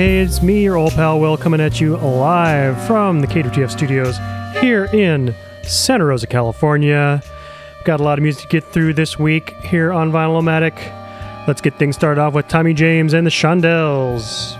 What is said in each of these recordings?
hey, it's me, your old pal Will, coming at you live from the KWTF studios here in Santa Rosa, California. We've Got a lot of music to get through this week here on Vinyl-O-Matic. Let's get things started off with Tommy James and the Shondells.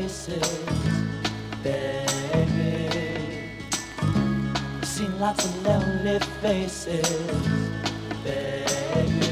places, baby. Seen lots of lonely faces, baby.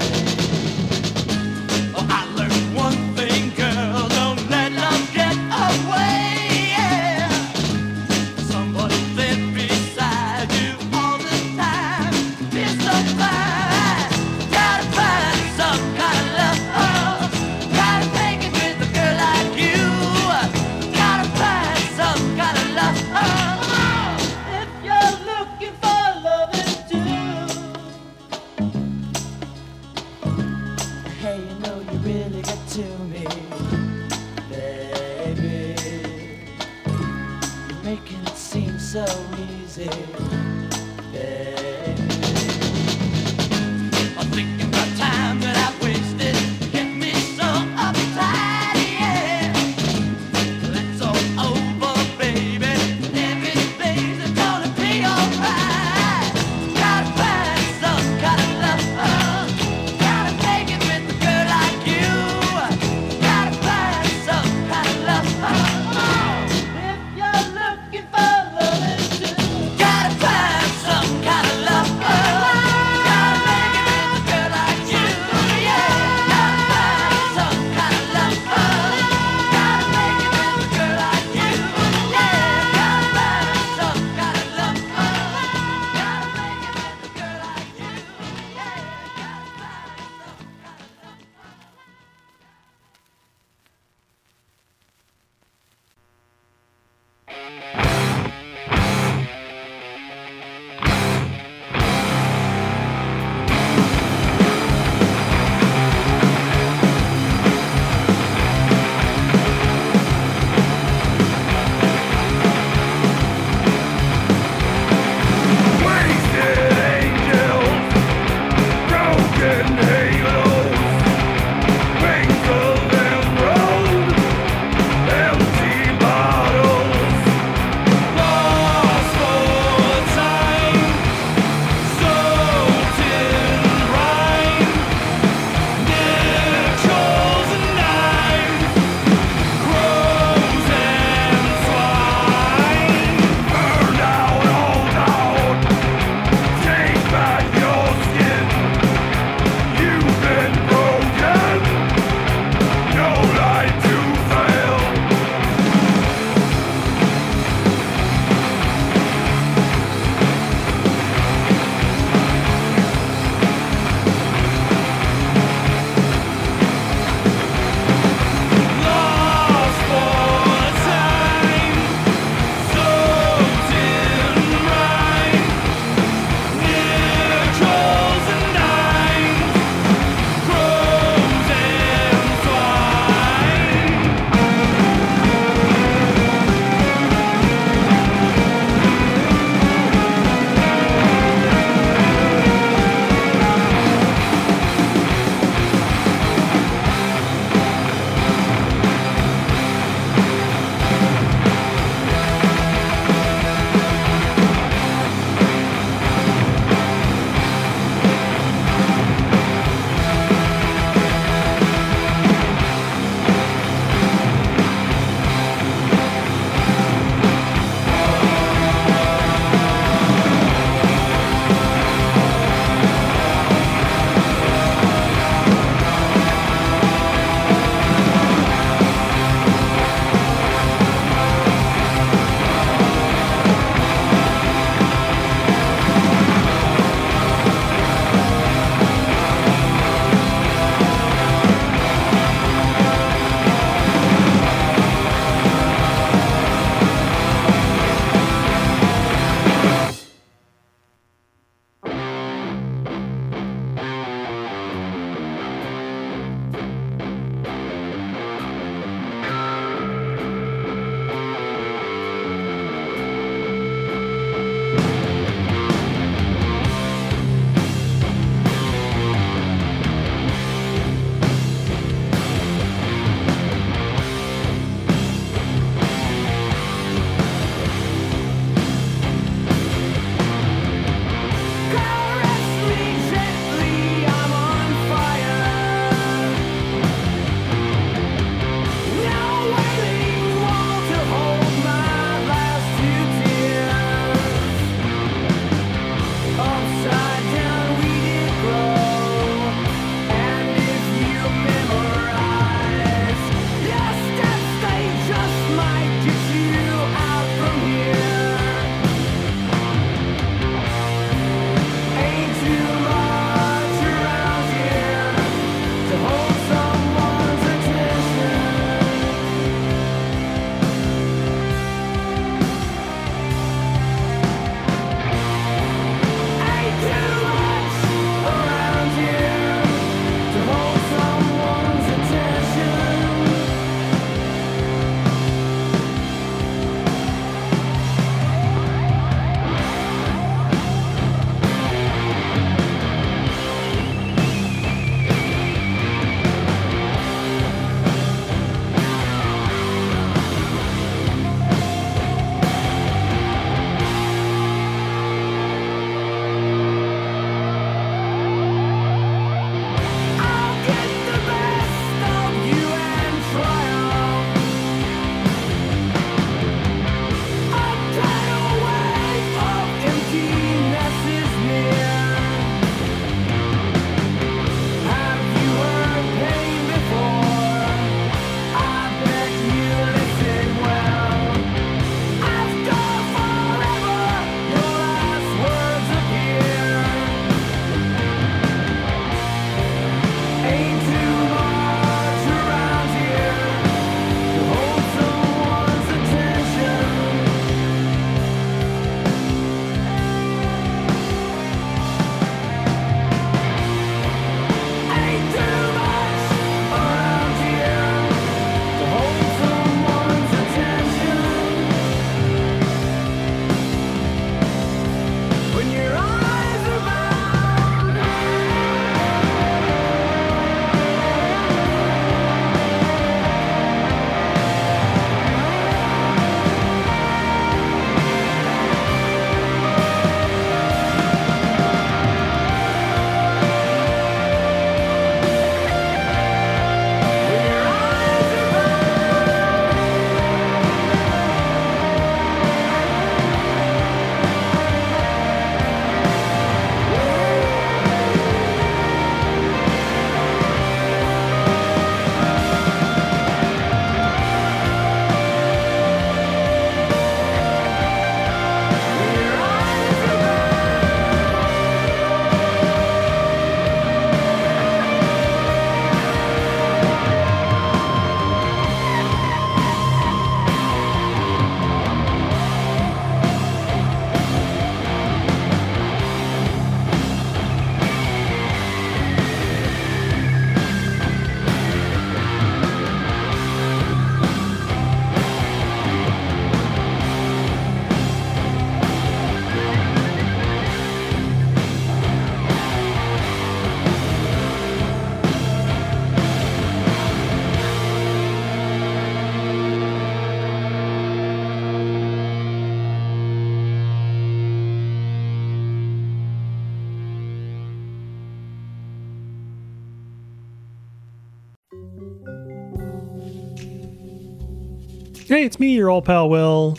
Hey, it's me, your old pal Will.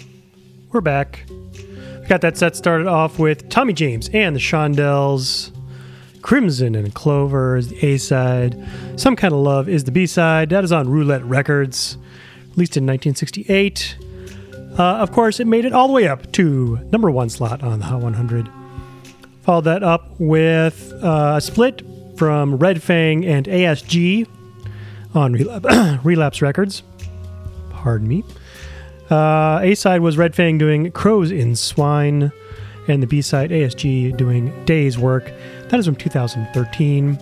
We're back. Got that set started off with Tommy James and the Shondells. Crimson and Clover is the A side. Some Kind of Love is the B side. That is on Roulette Records, released in 1968. Uh, of course, it made it all the way up to number one slot on the Hot 100. Followed that up with uh, a split from Red Fang and ASG on Relapse Records. Pardon me. Uh, a side was Red Fang doing Crows in Swine, and the B side, ASG, doing Day's Work. That is from 2013.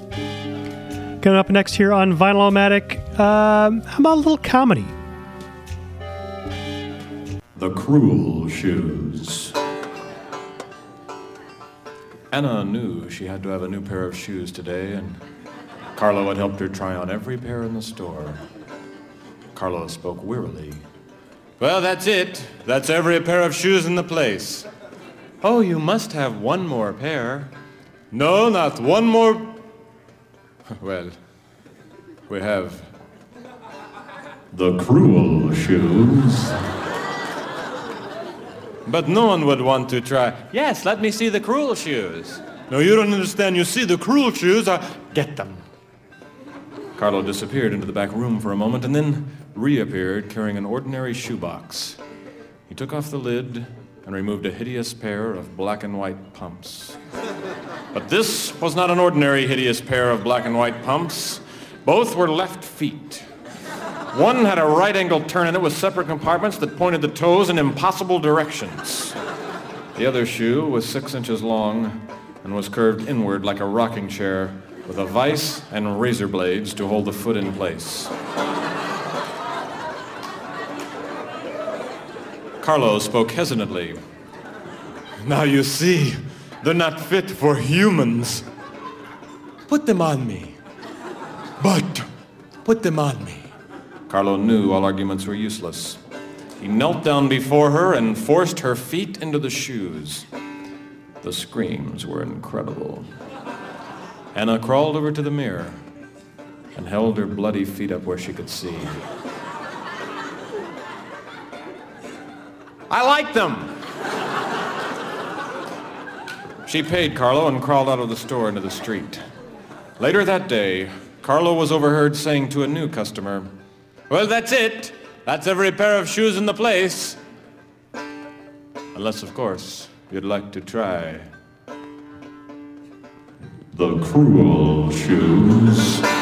Coming up next here on Vinyl-O-Matic, um, how about a little comedy? The Cruel Shoes. Anna knew she had to have a new pair of shoes today, and Carlo had helped her try on every pair in the store. Carlo spoke wearily. Well, that's it. That's every pair of shoes in the place. Oh, you must have one more pair. No, not one more. Well, we have the cruel shoes. But no one would want to try. Yes, let me see the cruel shoes. No, you don't understand. You see, the cruel shoes are. Get them. Carlo disappeared into the back room for a moment and then reappeared carrying an ordinary shoebox. He took off the lid and removed a hideous pair of black and white pumps. But this was not an ordinary hideous pair of black and white pumps. Both were left feet. One had a right angle turn in it with separate compartments that pointed the toes in impossible directions. The other shoe was six inches long and was curved inward like a rocking chair with a vise and razor blades to hold the foot in place. Carlo spoke hesitantly. Now you see, they're not fit for humans. Put them on me. But put them on me. Carlo knew all arguments were useless. He knelt down before her and forced her feet into the shoes. The screams were incredible. Anna crawled over to the mirror and held her bloody feet up where she could see. I like them. She paid Carlo and crawled out of the store into the street. Later that day, Carlo was overheard saying to a new customer, Well, that's it. That's every pair of shoes in the place. Unless, of course, you'd like to try the cruel shoes.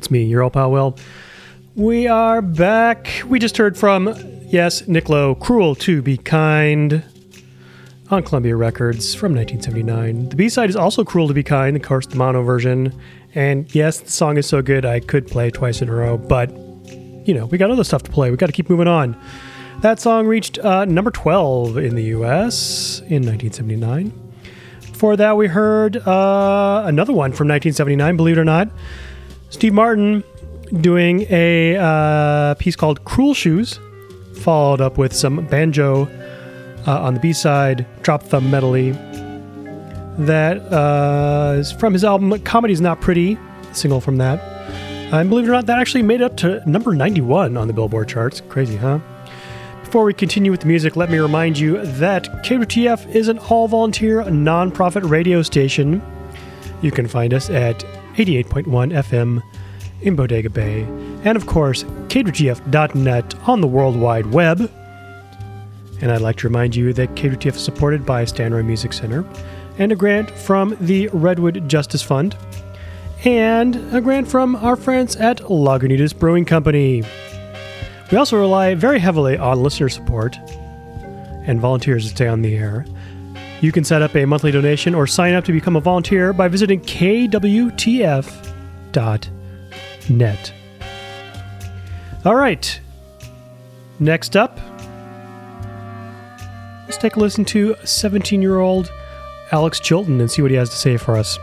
It's me, your old pal Will. We are back. We just heard from, yes, Nick Lowe, Cruel to Be Kind on Columbia Records from 1979. The B side is also Cruel to Be Kind, of course, the mono version. And yes, the song is so good I could play twice in a row, but you know, we got other stuff to play. We got to keep moving on. That song reached uh, number 12 in the US in 1979. Before that, we heard uh, another one from 1979, believe it or not. Steve Martin doing a uh, piece called Cruel Shoes, followed up with some banjo uh, on the B side, Drop Thumb Medley. That uh, is from his album Comedy's Not Pretty, single from that. And believe it or not, that actually made it up to number 91 on the Billboard charts. Crazy, huh? Before we continue with the music, let me remind you that KWTF is an all volunteer nonprofit radio station. You can find us at 88.1 FM in Bodega Bay, and of course, KWTF.net on the World Wide Web. And I'd like to remind you that KWTF is supported by Stanroy Music Center and a grant from the Redwood Justice Fund and a grant from our friends at Lagunitas Brewing Company. We also rely very heavily on listener support and volunteers to stay on the air. You can set up a monthly donation or sign up to become a volunteer by visiting kwtf.net. All right. Next up, let's take a listen to 17 year old Alex Chilton and see what he has to say for us.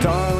tongue.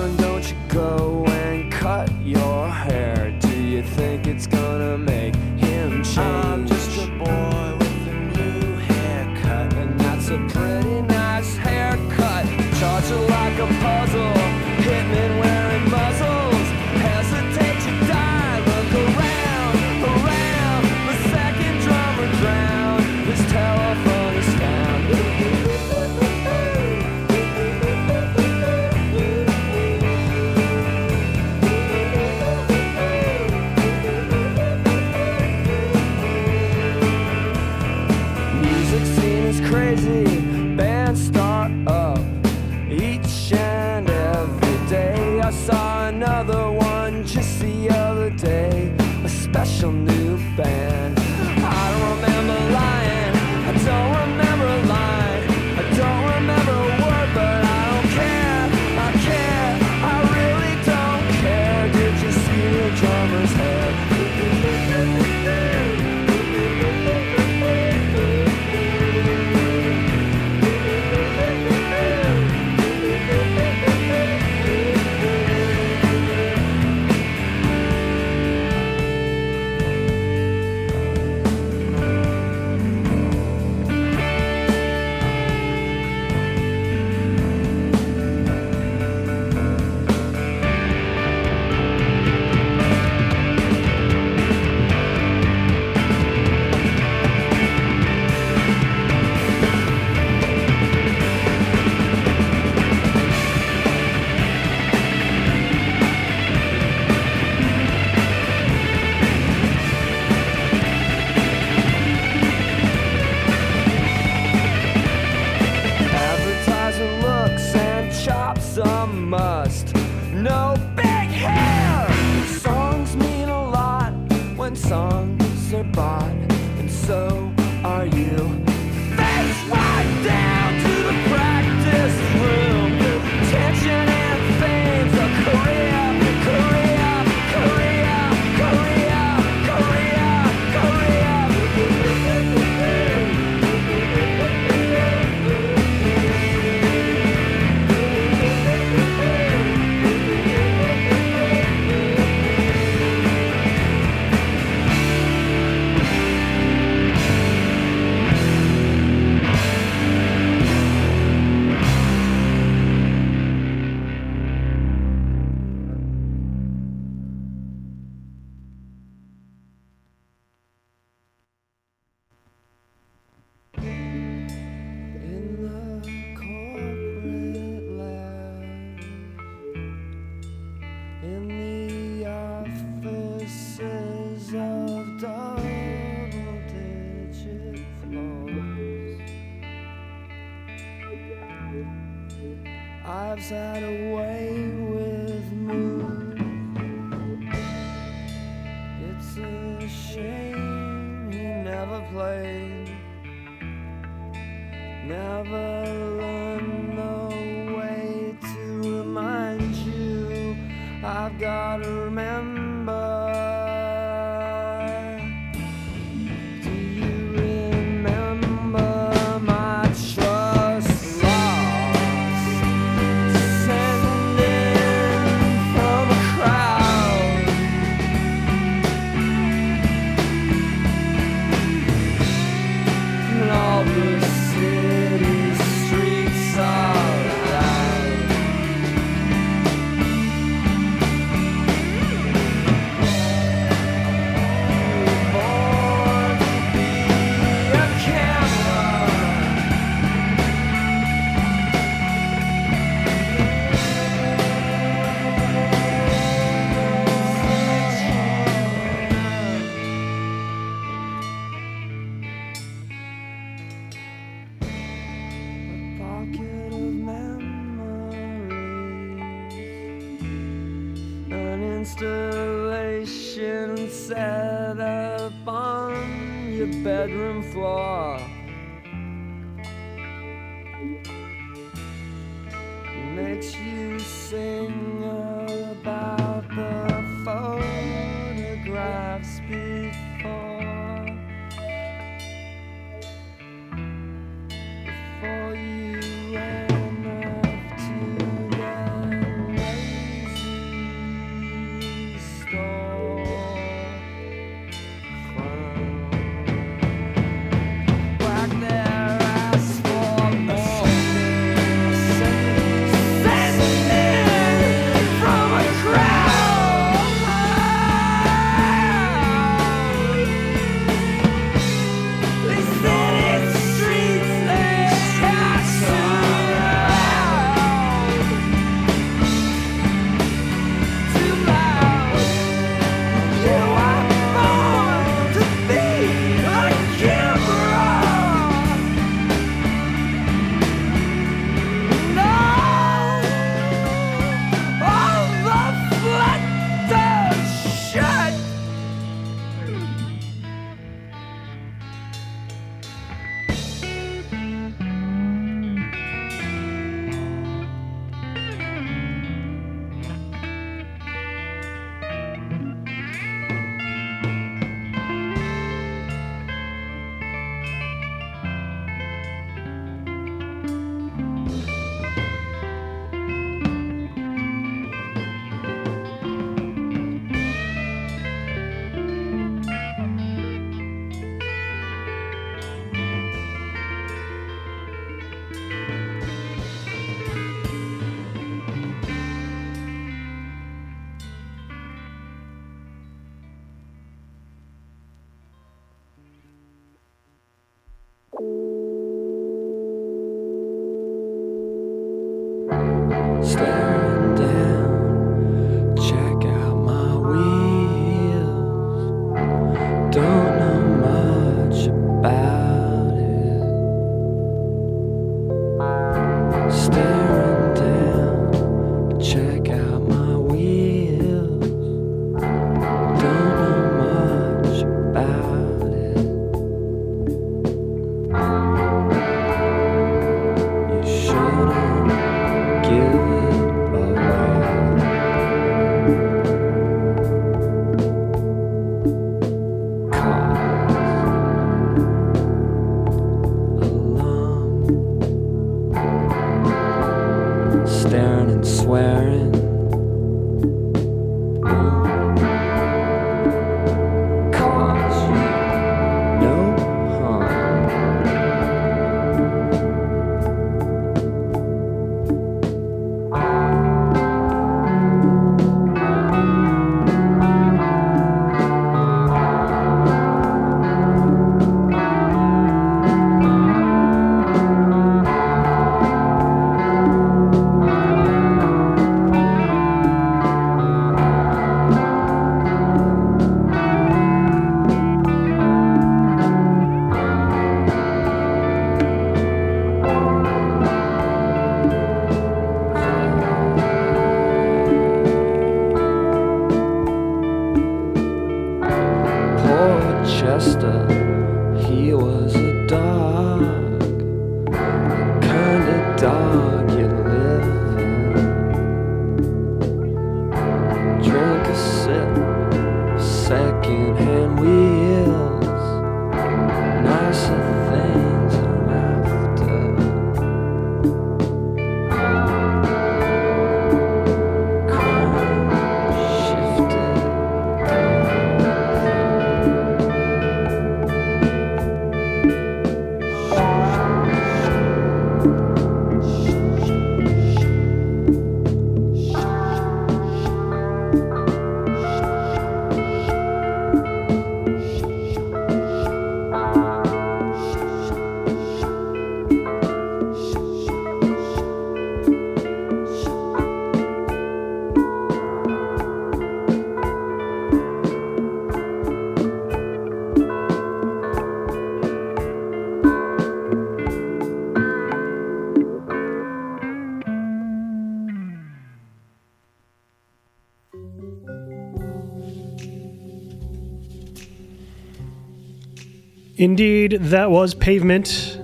Indeed, that was Pavement.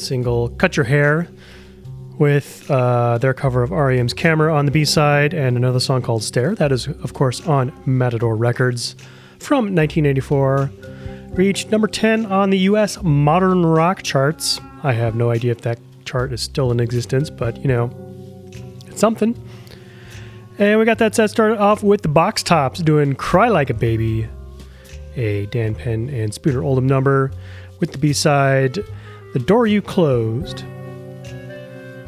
Single Cut Your Hair with uh, their cover of REM's Camera on the B side and another song called Stare. That is, of course, on Matador Records from 1984. Reached number 10 on the US modern rock charts. I have no idea if that chart is still in existence, but you know, it's something. And we got that set started off with the Box Tops doing Cry Like a Baby a Dan Penn and Spooner Oldham number with the B side, The Door You Closed.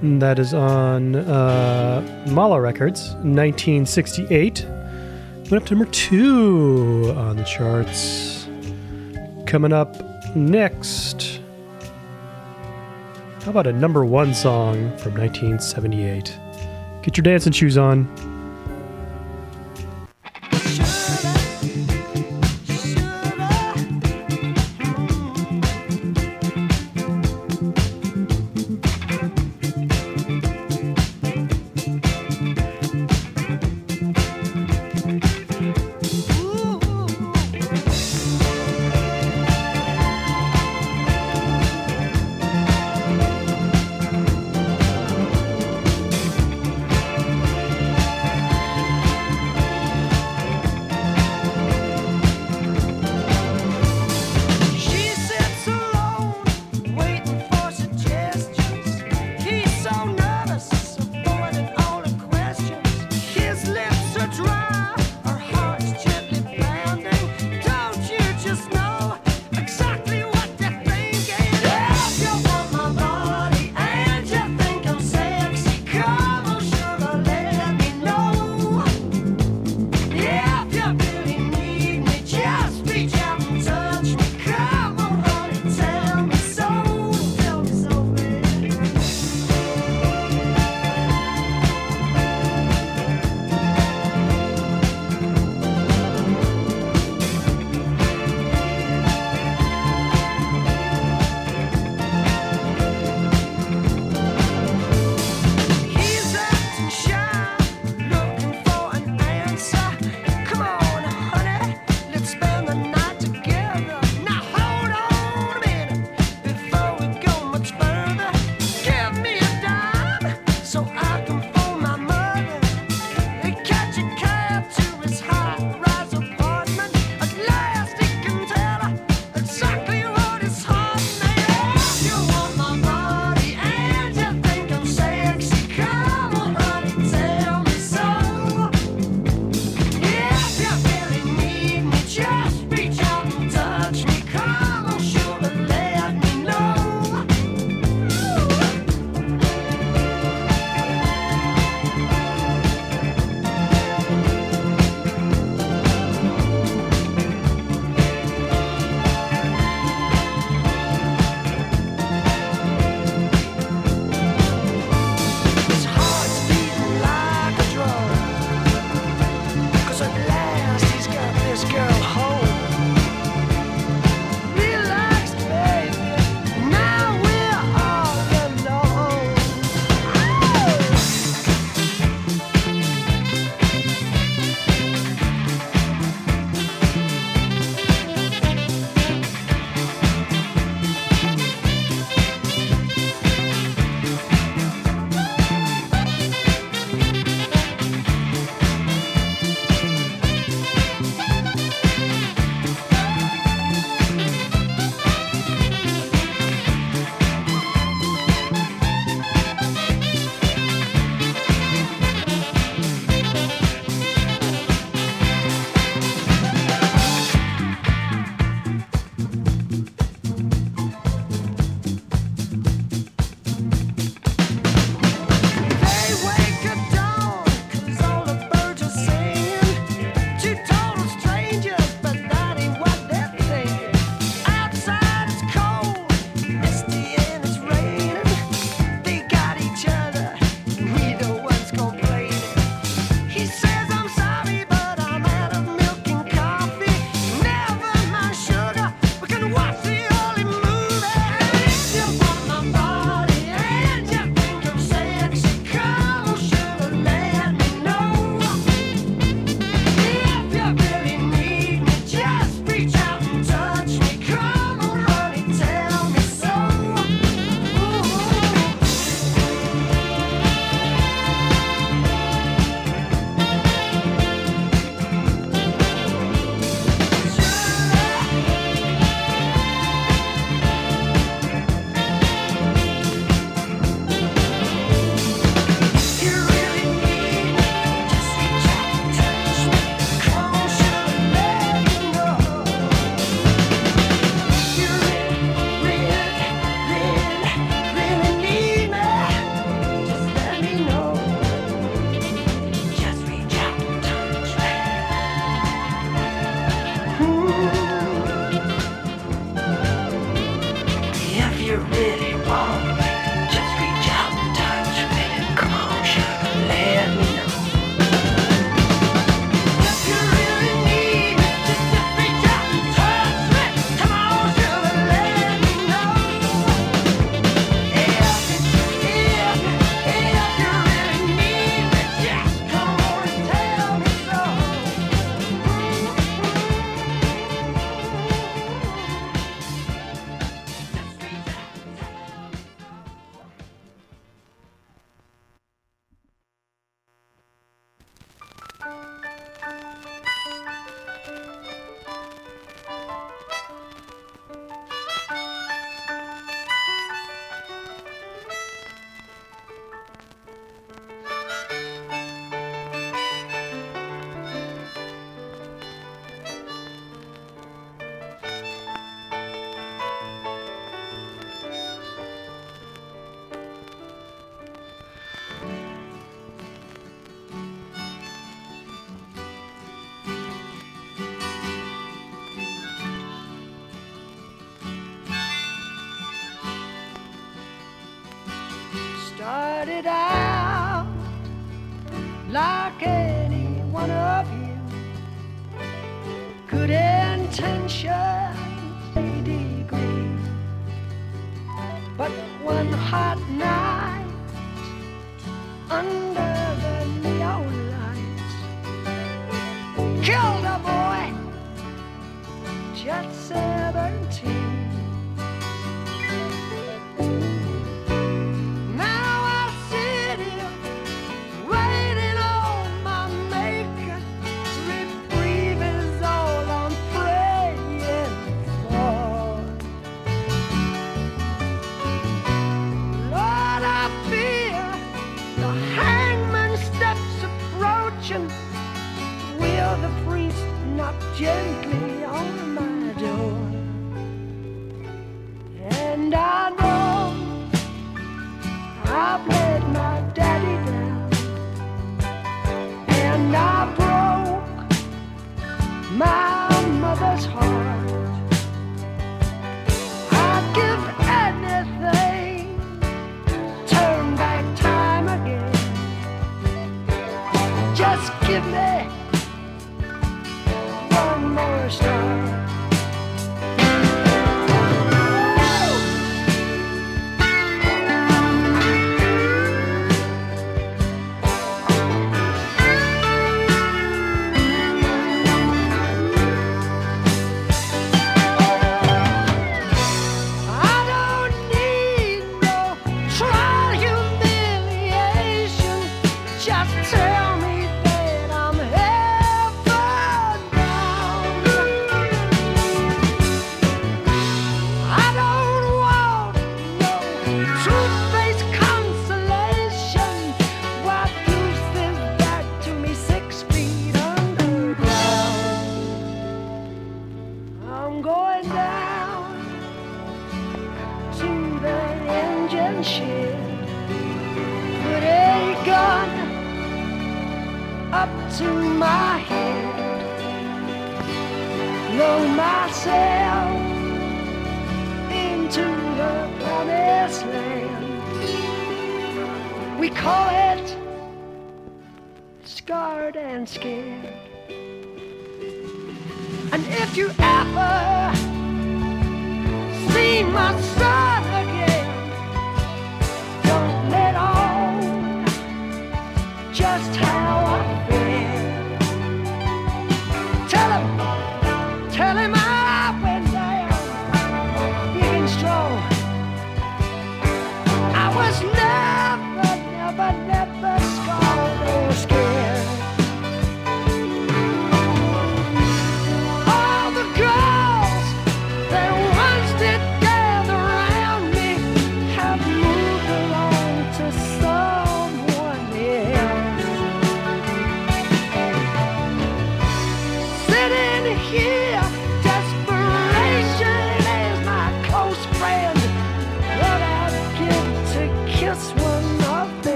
And that is on uh, Mala Records, 1968. Went up to number two on the charts. Coming up next. How about a number one song from 1978? Get your dancing shoes on.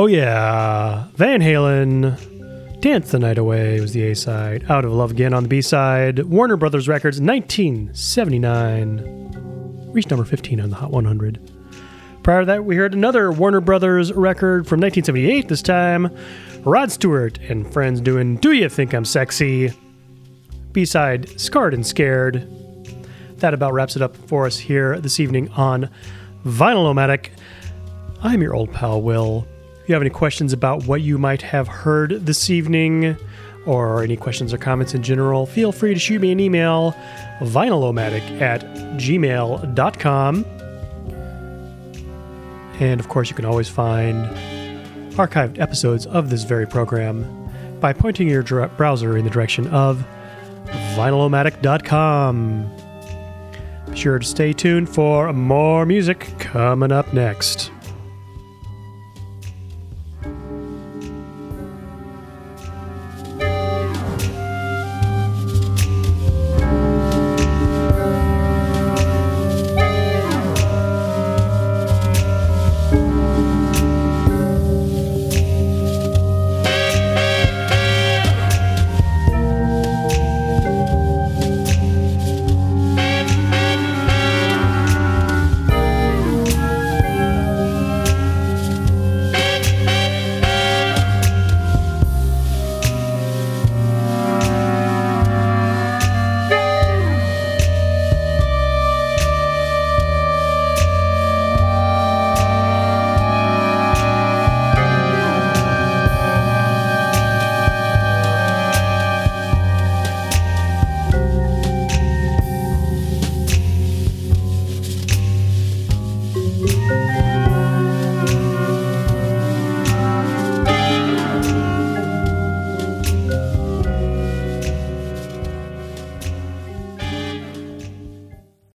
Oh, yeah. Van Halen, Dance the Night Away was the A side. Out of Love Again on the B side. Warner Brothers Records, 1979. Reached number 15 on the Hot 100. Prior to that, we heard another Warner Brothers record from 1978, this time Rod Stewart and friends doing Do You Think I'm Sexy? B side, Scarred and Scared. That about wraps it up for us here this evening on Vinyl-O-Matic. I'm your old pal, Will. If you have any questions about what you might have heard this evening, or any questions or comments in general, feel free to shoot me an email, vinylomatic at gmail.com. And of course, you can always find archived episodes of this very program by pointing your browser in the direction of vinylomatic.com. Be sure to stay tuned for more music coming up next.